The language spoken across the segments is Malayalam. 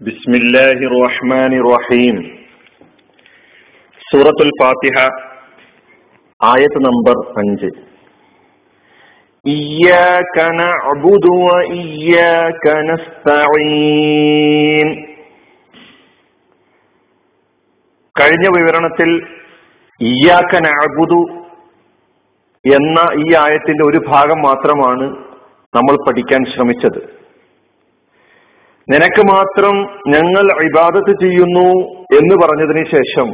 بسم الله الرحمن الرحيم സൂറത്തുൽ ഫാത്തിഹ ആയത്ത് നമ്പർ അഞ്ച് إياك نعبد وإياك نستعين കഴിഞ്ഞ വിവരണത്തിൽ ഇയ്യാക്ക നഅബുദു എന്ന ഈ ആയത്തിന്റെ ഒരു ഭാഗം മാത്രമാണ് നമ്മൾ പഠിക്കാൻ ശ്രമിച്ചത് നിനക്ക് മാത്രം ഞങ്ങൾ ഇബാദത്ത് ചെയ്യുന്നു എന്ന് പറഞ്ഞതിന് ശേഷം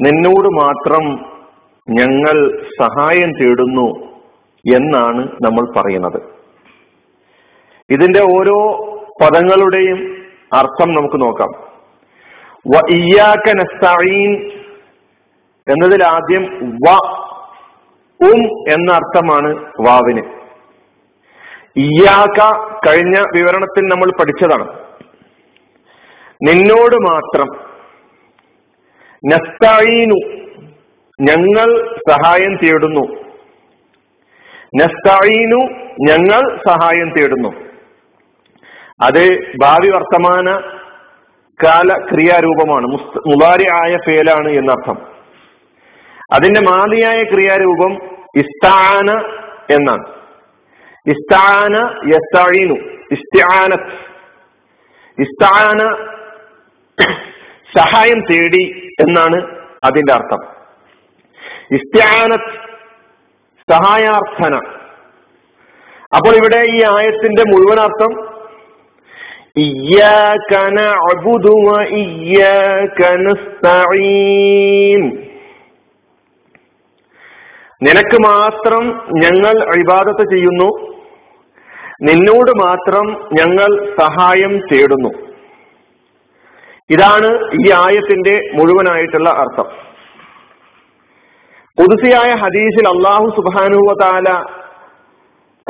നിന്നോട് മാത്രം ഞങ്ങൾ സഹായം തേടുന്നു എന്നാണ് നമ്മൾ പറയുന്നത്. ഇതിന്റെ ഓരോ പദങ്ങളുടെയും അർത്ഥം നമുക്ക് നോക്കാം. വ ഇയാക്ക നസ്തഈൻ എന്നതിൽ ആദ്യം വ ഉം എന്ന അർത്ഥമാണ് വാവിന്. ഇയാക്ക കഴിഞ്ഞ വിവരണത്തിൽ നമ്മൾ പഠിച്ചതാണ്. നിന്നോട് മാത്രം നസ്തായിനു ഞങ്ങൾ സഹായം തേടുന്നു. നസ്തായിനു ഞങ്ങൾ സഹായം തേടുന്നു. അത് ഭാവി വർത്തമാന കാല ക്രിയാരൂപമാണ്. മുതാരി ആയ ഫേലാണ് എന്നർത്ഥം. അതിന്റെ മാതിയായ ക്രിയാരൂപം ഇസ്താന എന്നാണ്. ഇസ്താന ഇസ്താന സഹായം തേടി എന്നാണ് അതിന്റെ അർത്ഥം. ഇസ്തിആനത്ത് സഹായാർത്ഥന. അപ്പോൾ ഇവിടെ ഈ ആയത്തിന്റെ മുഴുവൻ അർത്ഥം നിനക്ക് മാത്രം ഞങ്ങൾ അഴിബാദത്ത് ചെയ്യുന്നു. നിന്നോട് മാത്രം ഞങ്ങൾ സഹായം തേടുന്നു. ഇതാണ് ഈ ആയത്തിന്റെ മുഴുവനായിട്ടുള്ള അർത്ഥം. പുതുസിയായ ഹദീസിൽ അള്ളാഹു സുബാനുവ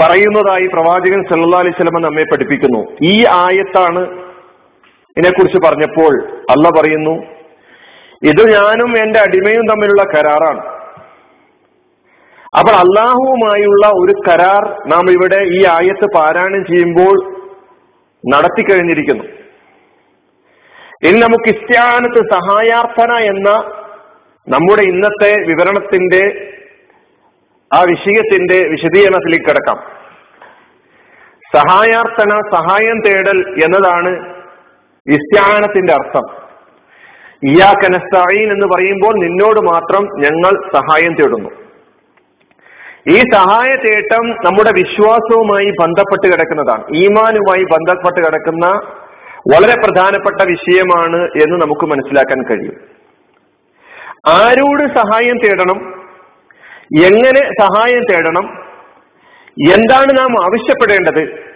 പറയുന്നതായി പ്രവാചകൻ സല്ലാ അലൈഹി സ്വലമ നമ്മെ പഠിപ്പിക്കുന്നു. ഈ ആയത്താണ് ഇതിനെക്കുറിച്ച് പറഞ്ഞപ്പോൾ അല്ല പറയുന്നു ഇത് ഞാനും എന്റെ അടിമയും തമ്മിലുള്ള കരാറാണ്. അപ്പോൾ അള്ളാഹുവുമായുള്ള ഒരു കരാർ നാം ഇവിടെ ഈ ആയത്ത് പാരായണം ചെയ്യുമ്പോൾ നടത്തി കഴിഞ്ഞിരിക്കുന്നു. ഇനി നമുക്ക് ഇസ്ത്യാനത്ത് സഹായാർത്ഥന എന്ന നമ്മുടെ ഇന്നത്തെ വിവരണത്തിന്റെ ആ വിഷയത്തിന്റെ വിശദീകരണത്തിലേക്ക് കിടക്കാം. സഹായാർത്ഥന സഹായം തേടൽ എന്നതാണ് ഇസ്ത്യാനത്തിന്റെ അർത്ഥം. ഇയാ ഇയാക്കനസ്തീൻ എന്ന് പറയുമ്പോൾ നിന്നോട് മാത്രം ഞങ്ങൾ സഹായം തേടുന്നു. ഈ സഹായ തേട്ടം നമ്മുടെ വിശ്വാസവുമായി ബന്ധപ്പെട്ട് കിടക്കുന്നതാണ്. ഈമാനുമായി ബന്ധപ്പെട്ട് കിടക്കുന്ന വളരെ പ്രധാനപ്പെട്ട വിഷയമാണ് എന്ന് നമുക്ക് മനസ്സിലാക്കാൻ കഴിയും. ആരോട് സഹായം തേടണം? എങ്ങനെ സഹായം തേടണം? എന്താണ് നാം ആവശ്യപ്പെടേണ്ടത്?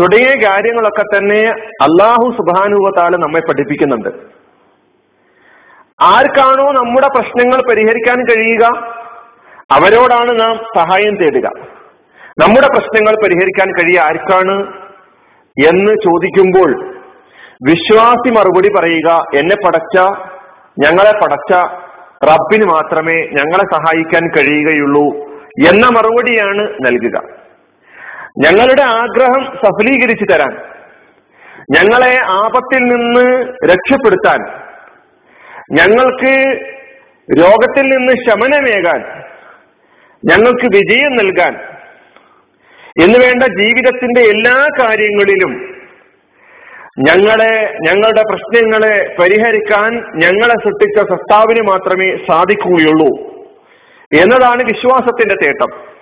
തുടങ്ങിയ കാര്യങ്ങളൊക്കെ തന്നെ അള്ളാഹു സുഭാനുഭവത്താൽ നമ്മെ പഠിപ്പിക്കുന്നുണ്ട്. ആർക്കാണോ നമ്മുടെ പ്രശ്നങ്ങൾ പരിഹരിക്കാൻ കഴിയുക? അവരോടാണ് നാം സഹായം തേടുക. നമ്മുടെ പ്രശ്നങ്ങൾ പരിഹരിക്കാൻ കഴിയ ആർക്കാണ് എന്ന് ചോദിക്കുമ്പോൾ വിശ്വാസി മറുപടി പറയുക എന്നെ പടച്ച ഞങ്ങളെ പടച്ച റബ്ബിന് മാത്രമേ ഞങ്ങളെ സഹായിക്കാൻ കഴിയുകയുള്ളൂ എന്ന മറുപടിയാണ് നൽകുക. ഞങ്ങളുടെ ആഗ്രഹം സഫലീകരിച്ചു തരാൻ ഞങ്ങളെ ആപത്തിൽ നിന്ന് രക്ഷപ്പെടുത്താൻ ഞങ്ങൾക്ക് രോഗത്തിൽ നിന്ന് ശമനമേകാൻ ഞങ്ങൾക്ക് വിജയം നൽകാൻ. എന്ന് വേണ്ട ജീവിതത്തിന്റെ എല്ലാ കാര്യങ്ങളിലും ഞങ്ങളെ ഞങ്ങളുടെ പ്രശ്നങ്ങളെ പരിഹരിക്കാൻ ഞങ്ങളെ സൃഷ്ടിച്ച സത്താവിന് മാത്രമേ സാധിക്കുകയുള്ളൂ എന്നതാണ് വിശ്വാസത്തിന്റെ തേട്ടം.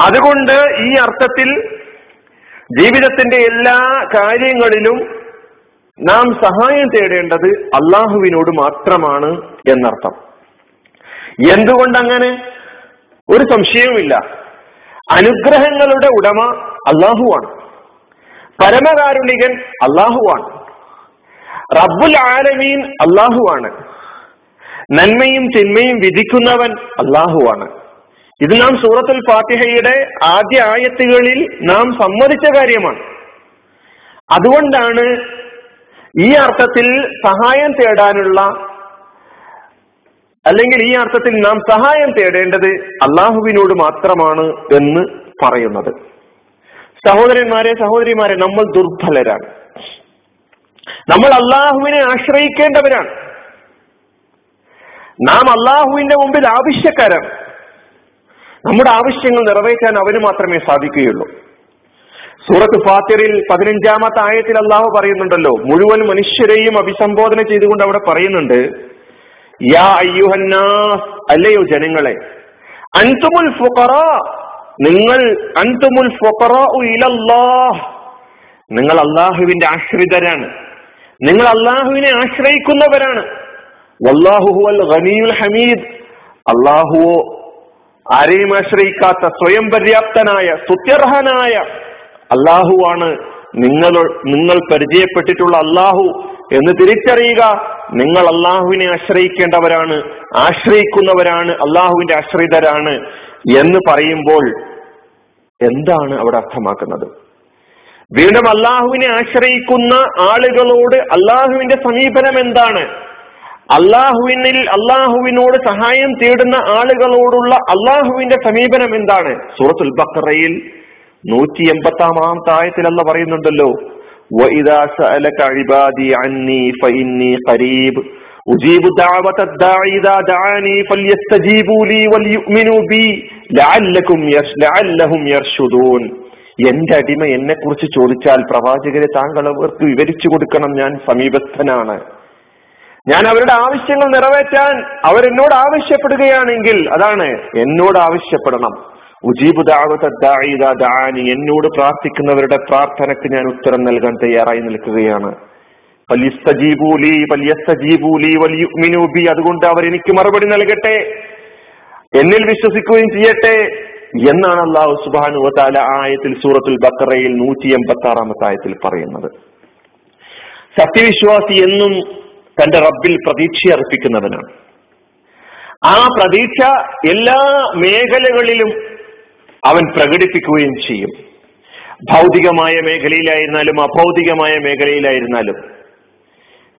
അതുകൊണ്ട് ഈ അർത്ഥത്തിൽ ജീവിതത്തിന്റെ എല്ലാ കാര്യങ്ങളിലും നാം സഹായം തേടേണ്ടത് അള്ളാഹുവിനോട് മാത്രമാണ് എന്നർത്ഥം. എന്തുകൊണ്ടങ്ങനെ? ഒരു സംശയവുമില്ല. അനുഗ്രഹങ്ങളുടെ ഉടമ അള്ളാഹുവാണ് പരമകാരുണികൻ അള്ളാഹുവാണ് റബ്ബുൽ ആലമീൻ അള്ളാഹുവാണ് നന്മയും തിന്മയും വിധിക്കുന്നവൻ അള്ളാഹുവാണ് ഇത് നാം സൂറത്തുൽ ഫാത്തിഹയുടെ ആദ്യ ആയത്തുകളിൽ നാം സമ്മതിച്ച കാര്യമാണ്. അതുകൊണ്ടാണ് ഈ അർത്ഥത്തിൽ സഹായം തേടാനുള്ള അല്ലെങ്കിൽ ഈ അർത്ഥത്തിൽ നാം സഹായം തേടേണ്ടത് അള്ളാഹുവിനോട് മാത്രമാണ് എന്ന് പറയുന്നത്. സഹോദരന്മാരെ സഹോദരിമാരെ നമ്മൾ ദുർബലരാണ്. നമ്മൾ അള്ളാഹുവിനെ ആശ്രയിക്കേണ്ടവരാണ്. നാം അള്ളാഹുവിന്റെ മുമ്പിൽ ആവശ്യക്കാരാണ്. നമ്മുടെ ആവശ്യങ്ങൾ നിറവേറ്റാൻ അവന് മാത്രമേ സാധിക്കുകയുള്ളൂ. സൂറത്ത് ഫാത്തിറിൽ പതിനഞ്ചാമത്തെ ആയത്തിൽ അള്ളാഹു പറയുന്നുണ്ടല്ലോ മുഴുവൻ മനുഷ്യരെയും അഭിസംബോധന ചെയ്തുകൊണ്ട് അവിടെ പറയുന്നുണ്ട് യാ അയ്യുഹന്നാസ് അല്ലയോ ജനങ്ങളെ. അൻതുമുൽ ഫുഖറ നിങ്ങൾ അൻതുമുൽ ഫുഖറ ഇലല്ലാഹ്. നിങ്ങൾ അള്ളാഹുവിന്റെ ആശ്രിതരാണ്. നിങ്ങൾ അള്ളാഹുവിനെ ആശ്രയിക്കുന്നവരാണ്. വല്ലാഹു ഹുവൽ ഗനിയുൽ ഹമീദ്. അള്ളാഹുവോ ആരെയും ആശ്രയിക്കാത്ത സ്വയം പര്യാപ്തനായ സ്തുത്യർഹനായ അള്ളാഹുവാണ് നിങ്ങൾ നിങ്ങൾ പരിചയപ്പെട്ടിട്ടുള്ള അള്ളാഹു എന്ന് തിരിച്ചറിയുക. നിങ്ങൾ അള്ളാഹുവിനെ ആശ്രയിക്കേണ്ടവരാണ് ആശ്രയിക്കുന്നവരാണ് അള്ളാഹുവിന്റെ ആശ്രിതരാണ് എന്ന് പറയുമ്പോൾ എന്താണ് അവിടെ അർത്ഥമാക്കുന്നത്? വീണ്ടും അള്ളാഹുവിനെ ആശ്രയിക്കുന്ന ആളുകളോട് അള്ളാഹുവിന്റെ സമീപനം എന്താണ്? അള്ളാഹുവിനിൽ അള്ളാഹുവിനോട് സഹായം തേടുന്ന ആളുകളോടുള്ള അള്ളാഹുവിന്റെ സമീപനം എന്താണ്? സൂറത്തുൽ ബക്കറയിൽ നൂറ്റി എൺപത്തി ആയത്തിൽ അല്ല പറയുന്നുണ്ടല്ലോ وَإِذَا سَأَلَكَ عِبَادِي عَنِّي فَإِنِّي قَرِيبٌ أُجِيبُ دَعْوَةَ الدَّاعِ إِذَا دَعَانِي فَلْيَسْتَجِيبُوا لِي وَلْيُؤْمِنُوا بِي لَعَلَّكُمْ يَرْشُ لَعَلَّهُمْ يَرْشُدُونَ എന്റെ അടിമ എന്നെ കുറിച്ച് ചോദിച്ചാൽ പ്രവാചകരെ താങ്കൾ അവർക്ക് വിവരിച്ചു കൊടുക്കണം ഞാൻ സമീപസ്ഥനാണ് ഞാൻ അവരുടെ ആവശ്യങ്ങൾ നിറവേറ്റാൻ അവരെന്നോട് ആവശ്യപ്പെടുകയാണെങ്കിൽ അതാണ് എന്നോട് ആവശ്യപ്പെടണം ഉജീബ് ദാനി എന്നോട് പ്രാർത്ഥിക്കുന്നവരുടെ പ്രാർത്ഥനക്ക് ഞാൻ ഉത്തരം നൽകാൻ തയ്യാറായി നിൽക്കുകയാണ്. അതുകൊണ്ട് അവർ എനിക്ക് മറുപടി നൽകട്ടെ എന്നിൽ വിശ്വസിക്കുകയും ചെയ്യട്ടെ എന്നാണ് അള്ളാഹു സുബാനു വാല ആയത്തിൽ സൂറത്തുൽ ബക്കറയിൽ നൂറ്റി എൺപത്തി ആറാമത്തെ ആയത്തിൽ പറയുന്നത്. സത്യവിശ്വാസി എന്നും തന്റെ റബ്ബിൽ പ്രതീക്ഷ അർപ്പിക്കുന്നവനാണ്. ആ പ്രതീക്ഷ എല്ലാ മേഖലകളിലും അവൻ പ്രകടിപ്പിക്കുകയും ചെയ്യും. ഭൗതികമായ മേഖലയിലായിരുന്നാലും അഭൗതികമായ മേഖലയിലായിരുന്നാലും.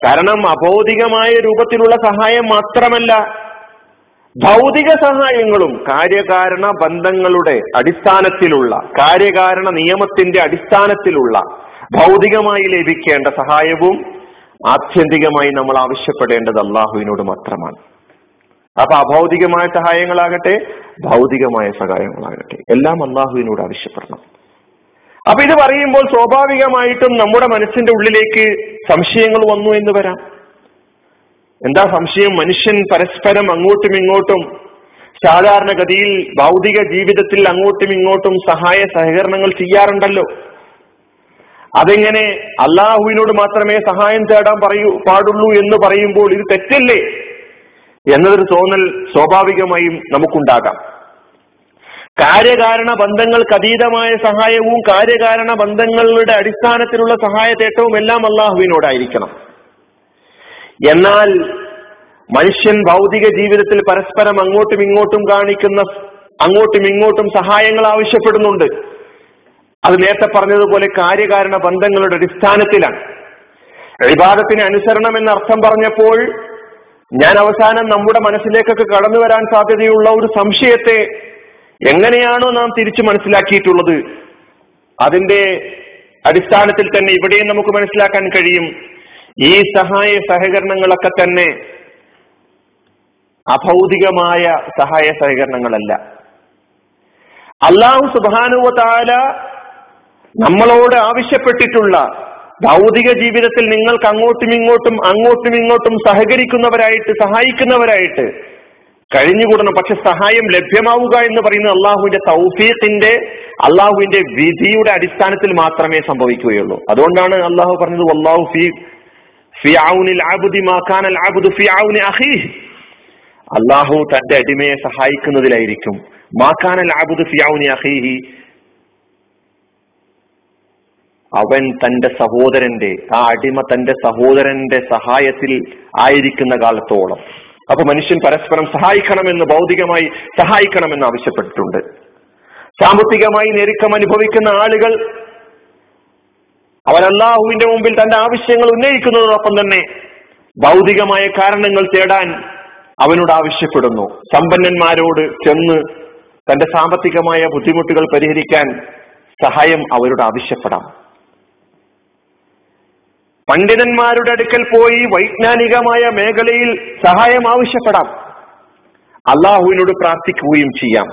കാരണം അഭൗതികമായ രൂപത്തിലുള്ള സഹായം മാത്രമല്ല ഭൗതിക സഹായങ്ങളും കാര്യകാരണ ബന്ധങ്ങളുടെ അടിസ്ഥാനത്തിലുള്ള കാര്യകാരണ നിയമത്തിന്റെ അടിസ്ഥാനത്തിലുള്ള ഭൗതികമായി ലഭിക്കേണ്ട സഹായവും ആത്യന്തികമായി നമ്മൾ ആവശ്യപ്പെടേണ്ടത് അള്ളാഹുവിനോട് മാത്രമാണ്. അപ്പൊ അഭൗതികമായ സഹായങ്ങളാകട്ടെ ഭൗതികമായ സഹായങ്ങളാകട്ടെ. എല്ലാം അള്ളാഹുവിനോട് ആവശ്യപ്പെടണം. അപ്പൊ ഇത് പറയുമ്പോൾ സ്വാഭാവികമായിട്ടും നമ്മുടെ മനസ്സിന്റെ ഉള്ളിലേക്ക് സംശയങ്ങൾ വന്നു എന്ന് വരാം. എന്താ സംശയം? മനുഷ്യൻ പരസ്പരം അങ്ങോട്ടും ഇങ്ങോട്ടും സാധാരണഗതിയിൽ ഭൗതിക ജീവിതത്തിൽ അങ്ങോട്ടും ഇങ്ങോട്ടും സഹായ സഹകരണങ്ങൾ ചെയ്യാറുണ്ടല്ലോ. അതെങ്ങനെ? അള്ളാഹുവിനോട് മാത്രമേ സഹായം തേടാൻ പറയൂ പാടുള്ളൂ എന്ന് പറയുമ്പോൾ ഇത് തെറ്റല്ലേ? എന്നതൊരു തോന്നൽ സ്വാഭാവികമായും നമുക്കുണ്ടാകാം. കാര്യകാരണ ബന്ധങ്ങൾക്ക് അതീതമായ സഹായവും കാര്യകാരണ ബന്ധങ്ങളുടെ അടിസ്ഥാനത്തിലുള്ള സഹായ തേട്ടവും എല്ലാം അള്ളാഹുവിനോടായിരിക്കണം. എന്നാൽ മനുഷ്യൻ ഭൗതിക ജീവിതത്തിൽ പരസ്പരം അങ്ങോട്ടും ഇങ്ങോട്ടും കാണിക്കുന്ന അങ്ങോട്ടും ഇങ്ങോട്ടും സഹായങ്ങൾ ആവശ്യപ്പെടുന്നുണ്ട്. അത് നേരത്തെ പറഞ്ഞതുപോലെ കാര്യകാരണ ബന്ധങ്ങളുടെ അടിസ്ഥാനത്തിലാണ്. വിവാദത്തിന് അനുസരണം എന്ന അർത്ഥം പറഞ്ഞപ്പോൾ ഞാൻ അവസാനം നമ്മുടെ മനസ്സിലേക്കൊക്കെ കടന്നു വരാൻ സാധ്യതയുള്ള ഒരു സംശയത്തെ എങ്ങനെയാണോ നാം തിരിച്ചു മനസ്സിലാക്കിയിട്ടുള്ളത്? അതിന്റെ അടിസ്ഥാനത്തിൽ തന്നെ ഇവിടെയും നമുക്ക് മനസ്സിലാക്കാൻ കഴിയും. ഈ സഹായ സഹകരണങ്ങളൊക്കെ തന്നെ അഭൗതികമായ സഹായ സഹകരണങ്ങളല്ല. അള്ളാഹു സുബാനുവതാല നമ്മളോട് ആവശ്യപ്പെട്ടിട്ടുള്ള ഭൗതിക ജീവിതത്തിൽ നിങ്ങൾക്ക് അങ്ങോട്ടും ഇങ്ങോട്ടും അങ്ങോട്ടും ഇങ്ങോട്ടും സഹകരിക്കുന്നവരായിട്ട് സഹായിക്കുന്നവരായിട്ട് കഴിഞ്ഞുകൂടണം. പക്ഷെ സഹായം ലഭ്യമാവുക എന്ന് പറയുന്നത് അള്ളാഹുവിന്റെ തൗഫീഖിന്റെ അള്ളാഹുവിന്റെ വിധിയുടെ അടിസ്ഥാനത്തിൽ മാത്രമേ സംഭവിക്കുകയുള്ളൂ. അതുകൊണ്ടാണ് അള്ളാഹു പറഞ്ഞത് അള്ളാഹു ഫി ഫി ഔനിൽ ആബുദി മാക്കാനൽ ആബുദു ഫി ഔനി അഹീഹ് അള്ളാഹു തന്റെ അടിമയെ സഹായിക്കുന്നതിലായിരിക്കും. മാക്കാനൽ ആബുദു ഫി ഔനി അഹീഹി അവൻ തന്റെ സഹോദരന്റെ ആ അടിമ തന്റെ സഹോദരന്റെ സഹായത്തിൽ ആയിരിക്കുന്ന കാലത്തോളം. അപ്പൊ മനുഷ്യൻ പരസ്പരം സഹായിക്കണമെന്ന് ഭൗതികമായി സഹായിക്കണമെന്ന് ആവശ്യപ്പെട്ടിട്ടുണ്ട്. സാമ്പത്തികമായി ഞെരുക്കം അനുഭവിക്കുന്ന ആളുകൾ അവൻ അള്ളാഹുവിന്റെ മുമ്പിൽ തന്റെ ആവശ്യങ്ങൾ ഉന്നയിക്കുന്നതോടൊപ്പം തന്നെ ഭൗതികമായ കാരണങ്ങൾ തേടാൻ അവനോട് ആവശ്യപ്പെടുന്നു. സമ്പന്നന്മാരോട് ചെന്ന് തന്റെ സാമ്പത്തികമായ ബുദ്ധിമുട്ടുകൾ പരിഹരിക്കാൻ സഹായം അവരോട് ആവശ്യപ്പെടാം. പണ്ഡിതന്മാരുടെ അടുക്കൽ പോയി വൈജ്ഞാനികമായ മേഖലയിൽ സഹായം ആവശ്യപ്പെടാം. അള്ളാഹുവിനോട് പ്രാർത്ഥിക്കുകയും ചെയ്യാം.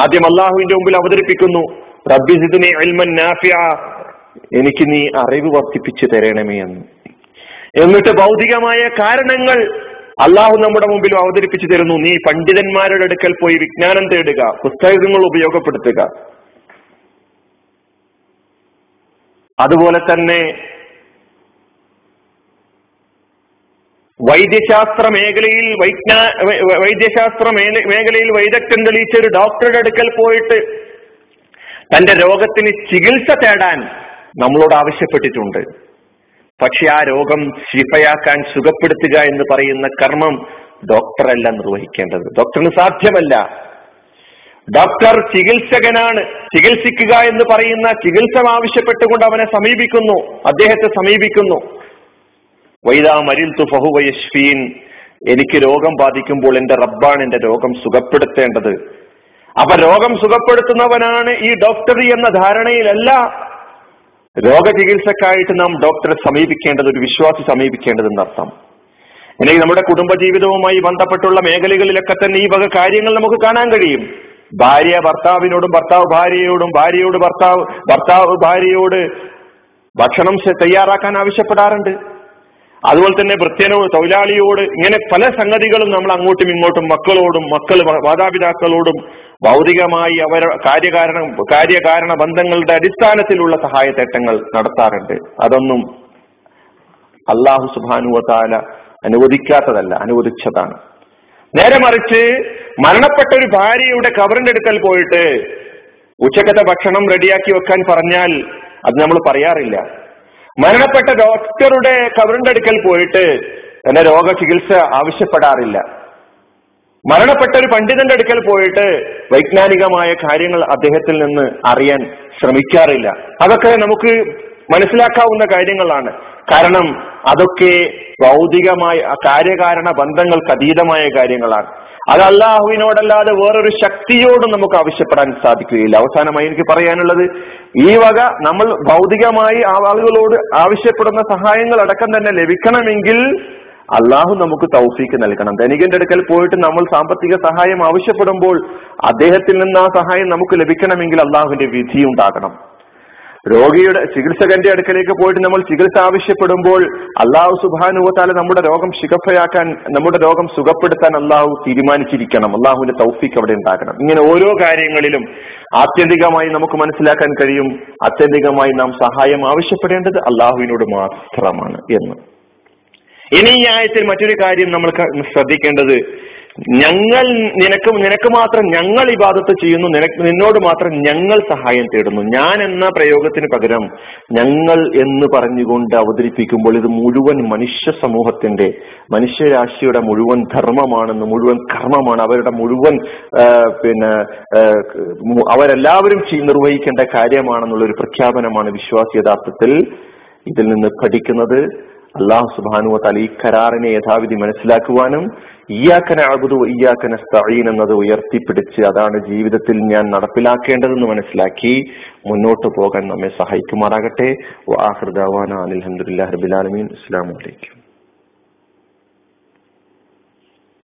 ആദ്യം അള്ളാഹുവിന്റെ മുമ്പിൽ അവതരിപ്പിക്കുന്നു. എനിക്ക് നീ അറിവ് വർദ്ധിപ്പിച്ചു തരണമേ എന്ന്. എന്നിട്ട് ഭൗതികമായ കാരണങ്ങൾ അള്ളാഹു നമ്മുടെ മുമ്പിൽ അവതരിപ്പിച്ചു തരുന്നു. നീ പണ്ഡിതന്മാരുടെ അടുക്കൽ പോയി വിജ്ഞാനം തേടുക പുസ്തകങ്ങൾ ഉപയോഗപ്പെടുത്തുക. അതുപോലെ തന്നെ വൈദ്യശാസ്ത്ര മേഖലയിൽ വൈജ്ഞാ വൈദ്യശാസ്ത്ര മേഖലയിൽ വൈദഗ്ധ്യം തെളിയിച്ച ഒരു ഡോക്ടറുടെ അടുക്കൽ പോയിട്ട് തന്റെ രോഗത്തിന് ചികിത്സ തേടാൻ നമ്മളോട് ആവശ്യപ്പെട്ടിട്ടുണ്ട്. പക്ഷെ ആ രോഗം ശിഫയാക്കാൻ സുഖപ്പെടുത്തുക എന്ന് പറയുന്ന കർമ്മം ഡോക്ടറല്ല നിർവഹിക്കേണ്ടത്. ഡോക്ടറിന് സാധ്യമല്ല. ഡോക്ടർ ചികിത്സകനാണ്. ചികിത്സിക്കുക എന്ന് പറയുന്ന ചികിത്സ ആവശ്യപ്പെട്ടുകൊണ്ട് അവനെ സമീപിക്കുന്നു. അദ്ദേഹത്തെ സമീപിക്കുന്നു. വൈദാ മരിൽത്തു ഫഹുവയശ്വീൻ എനിക്ക് രോഗം ബാധിക്കുമ്പോൾ എന്റെ റബ്ബാണ് എന്റെ രോഗം സുഖപ്പെടുത്തേണ്ടത്. അപ്പൊ രോഗം സുഖപ്പെടുത്തുന്നവനാണ് ഈ ഡോക്ടർ എന്ന ധാരണയിലല്ല. രോഗചികിത്സക്കായിട്ട് നാം ഡോക്ടറെ സമീപിക്കേണ്ടത് ഒരു വിശ്വാസി സമീപിക്കേണ്ടതെന്ന് അർത്ഥം. ഇനി നമ്മുടെ കുടുംബജീവിതവുമായി ബന്ധപ്പെട്ടുള്ള മേഖലകളിലൊക്കെ തന്നെ ഈ വക കാര്യങ്ങൾ നമുക്ക് കാണാൻ കഴിയും. ഭാര്യ ഭർത്താവിനോടും ഭർത്താവ് ഭാര്യയോടും ഭാര്യയോട് ഭർത്താവ് ഭർത്താവ് ഭാര്യയോട് ഭക്ഷണം തയ്യാറാക്കാൻ ആവശ്യപ്പെടാറുണ്ട്. അതുപോലെ തന്നെ പ്രത്യേക തൊഴിലാളിയോട് ഇങ്ങനെ പല സംഗതികളും നമ്മൾ അങ്ങോട്ടും ഇങ്ങോട്ടും മക്കളോടും മക്കൾ മാതാപിതാക്കളോടും ഭൗതികമായി അവർ കാര്യകാരണ കാര്യകാരണ ബന്ധങ്ങളുടെ അടിസ്ഥാനത്തിലുള്ള സഹായത്തേട്ടങ്ങൾ നടത്താറുണ്ട്. അതൊന്നും അള്ളാഹു സുബാനുവതാല അനുവദിക്കാത്തതല്ല അനുവദിച്ചതാണ്. നേരെ മറിച്ച് മരണപ്പെട്ട ഒരു ഭാര്യയുടെ കബറിന്റെ അടുക്കൽ പോയിട്ട് ഉച്ചക്കത്തെ ഭക്ഷണം റെഡിയാക്കി വെക്കാൻ പറഞ്ഞാൽ അത് നമ്മൾ പറയാറില്ല. മരണപ്പെട്ട ഡോക്ടറുടെ കബറിന്റെ അടുക്കൽ പോയിട്ട് എന്നെ രോഗ ചികിത്സ ആവശ്യപ്പെടാറില്ല. മരണപ്പെട്ട ഒരു പണ്ഡിതന്റെ അടുക്കൽ പോയിട്ട് വൈജ്ഞാനികമായ കാര്യങ്ങൾ അദ്ദേഹത്തിൽ നിന്ന് അറിയാൻ ശ്രമിക്കാറില്ല. അതൊക്കെ നമുക്ക് മനസ്സിലാക്കാവുന്ന കാര്യങ്ങളാണ്. കാരണം അതൊക്കെ ഭൗതികമായ കാര്യകാരണ ബന്ധങ്ങൾക്ക് അതീതമായ കാര്യങ്ങളാണ്. അത് അള്ളാഹുവിനോടല്ലാതെ വേറൊരു ശക്തിയോടും നമുക്ക് ആവശ്യപ്പെടാൻ സാധിക്കുകയില്ല. അവസാനമായി എനിക്ക് പറയാനുള്ളത് ഈ വക നമ്മൾ ഭൗതികമായി ആ ആളുകളോട് ആവശ്യപ്പെടുന്ന സഹായങ്ങൾ അടക്കം തന്നെ ലഭിക്കണമെങ്കിൽ അള്ളാഹു നമുക്ക് തൗഫീക്ക് നൽകണം. ധനികന്റെ അടുക്കൽ പോയിട്ട് നമ്മൾ സാമ്പത്തിക സഹായം ആവശ്യപ്പെടുമ്പോൾ അദ്ദേഹത്തിൽ നിന്ന് ആ സഹായം നമുക്ക് ലഭിക്കണമെങ്കിൽ അള്ളാഹുവിന്റെ വിധി ഉണ്ടാകണം. രോഗിയുടെ ചികിത്സകന്റെ അടുക്കലേക്ക് പോയിട്ട് നമ്മൾ ചികിത്സ ആവശ്യപ്പെടുമ്പോൾ അള്ളാഹു സുബാനുവത്താല നമ്മുടെ രോഗം ശിഖഫയാക്കാൻ നമ്മുടെ രോഗം സുഖപ്പെടുത്താൻ അള്ളാഹു തീരുമാനിച്ചിരിക്കണം. അള്ളാഹുവിന്റെ തൗഫീക്ക് അവിടെ ഉണ്ടാക്കണം ഇങ്ങനെ ഓരോ കാര്യങ്ങളിലും ആത്യന്തികമായി നമുക്ക് മനസ്സിലാക്കാൻ കഴിയും. ആത്യന്തികമായി നാം സഹായം ആവശ്യപ്പെടേണ്ടത് അള്ളാഹുവിനോട് മാത്രമാണ് എന്ന്. ഇനി ഈ ആയത്തിൽ മറ്റൊരു കാര്യം നമ്മൾ ശ്രദ്ധിക്കേണ്ടത് ഞങ്ങൾ നിനക്ക് നിനക്ക് മാത്രം ഞങ്ങൾ ഇബാദത്ത് ചെയ്യുന്നു നിനക്ക് നിന്നോട് മാത്രം ഞങ്ങൾ സഹായം തേടുന്നു. ഞാൻ എന്ന പ്രയോഗത്തിന് പകരം ഞങ്ങൾ എന്ന് പറഞ്ഞുകൊണ്ട് അവതരിപ്പിക്കുമ്പോൾ ഇത് മുഴുവൻ മനുഷ്യ സമൂഹത്തിന്റെ മനുഷ്യരാശിയുടെ മുഴുവൻ ധർമ്മമാണെന്ന് മുഴുവൻ കർമ്മമാണ് അവരുടെ മുഴുവൻ പിന്നെ അവരെല്ലാവരും നിർവഹിക്കേണ്ട കാര്യമാണെന്നുള്ള ഒരു പ്രഖ്യാപനമാണ് വിശ്വാസ യഥാർത്ഥത്തിൽ ഇതിൽ നിന്ന് പഠിക്കുന്നത്. അള്ളാഹു സുബാനു തല ഈ കരാറിനെ യഥാവിധി മനസ്സിലാക്കുവാനും ഇയാക്കന അബുദു ഇയാക്കന സ്തഈൻ എന്നത് ഉയർത്തിപ്പിടിച്ച് അതാണ് ജീവിതത്തിൽ ഞാൻ നടപ്പിലാക്കേണ്ടതെന്ന് മനസ്സിലാക്കി മുന്നോട്ട് പോകാൻ നമ്മെ സഹായിക്കുമാറാകട്ടെ. അലഹമുല്ലാ റബിലാലമീൻ അസ്സാം വലൈക്കും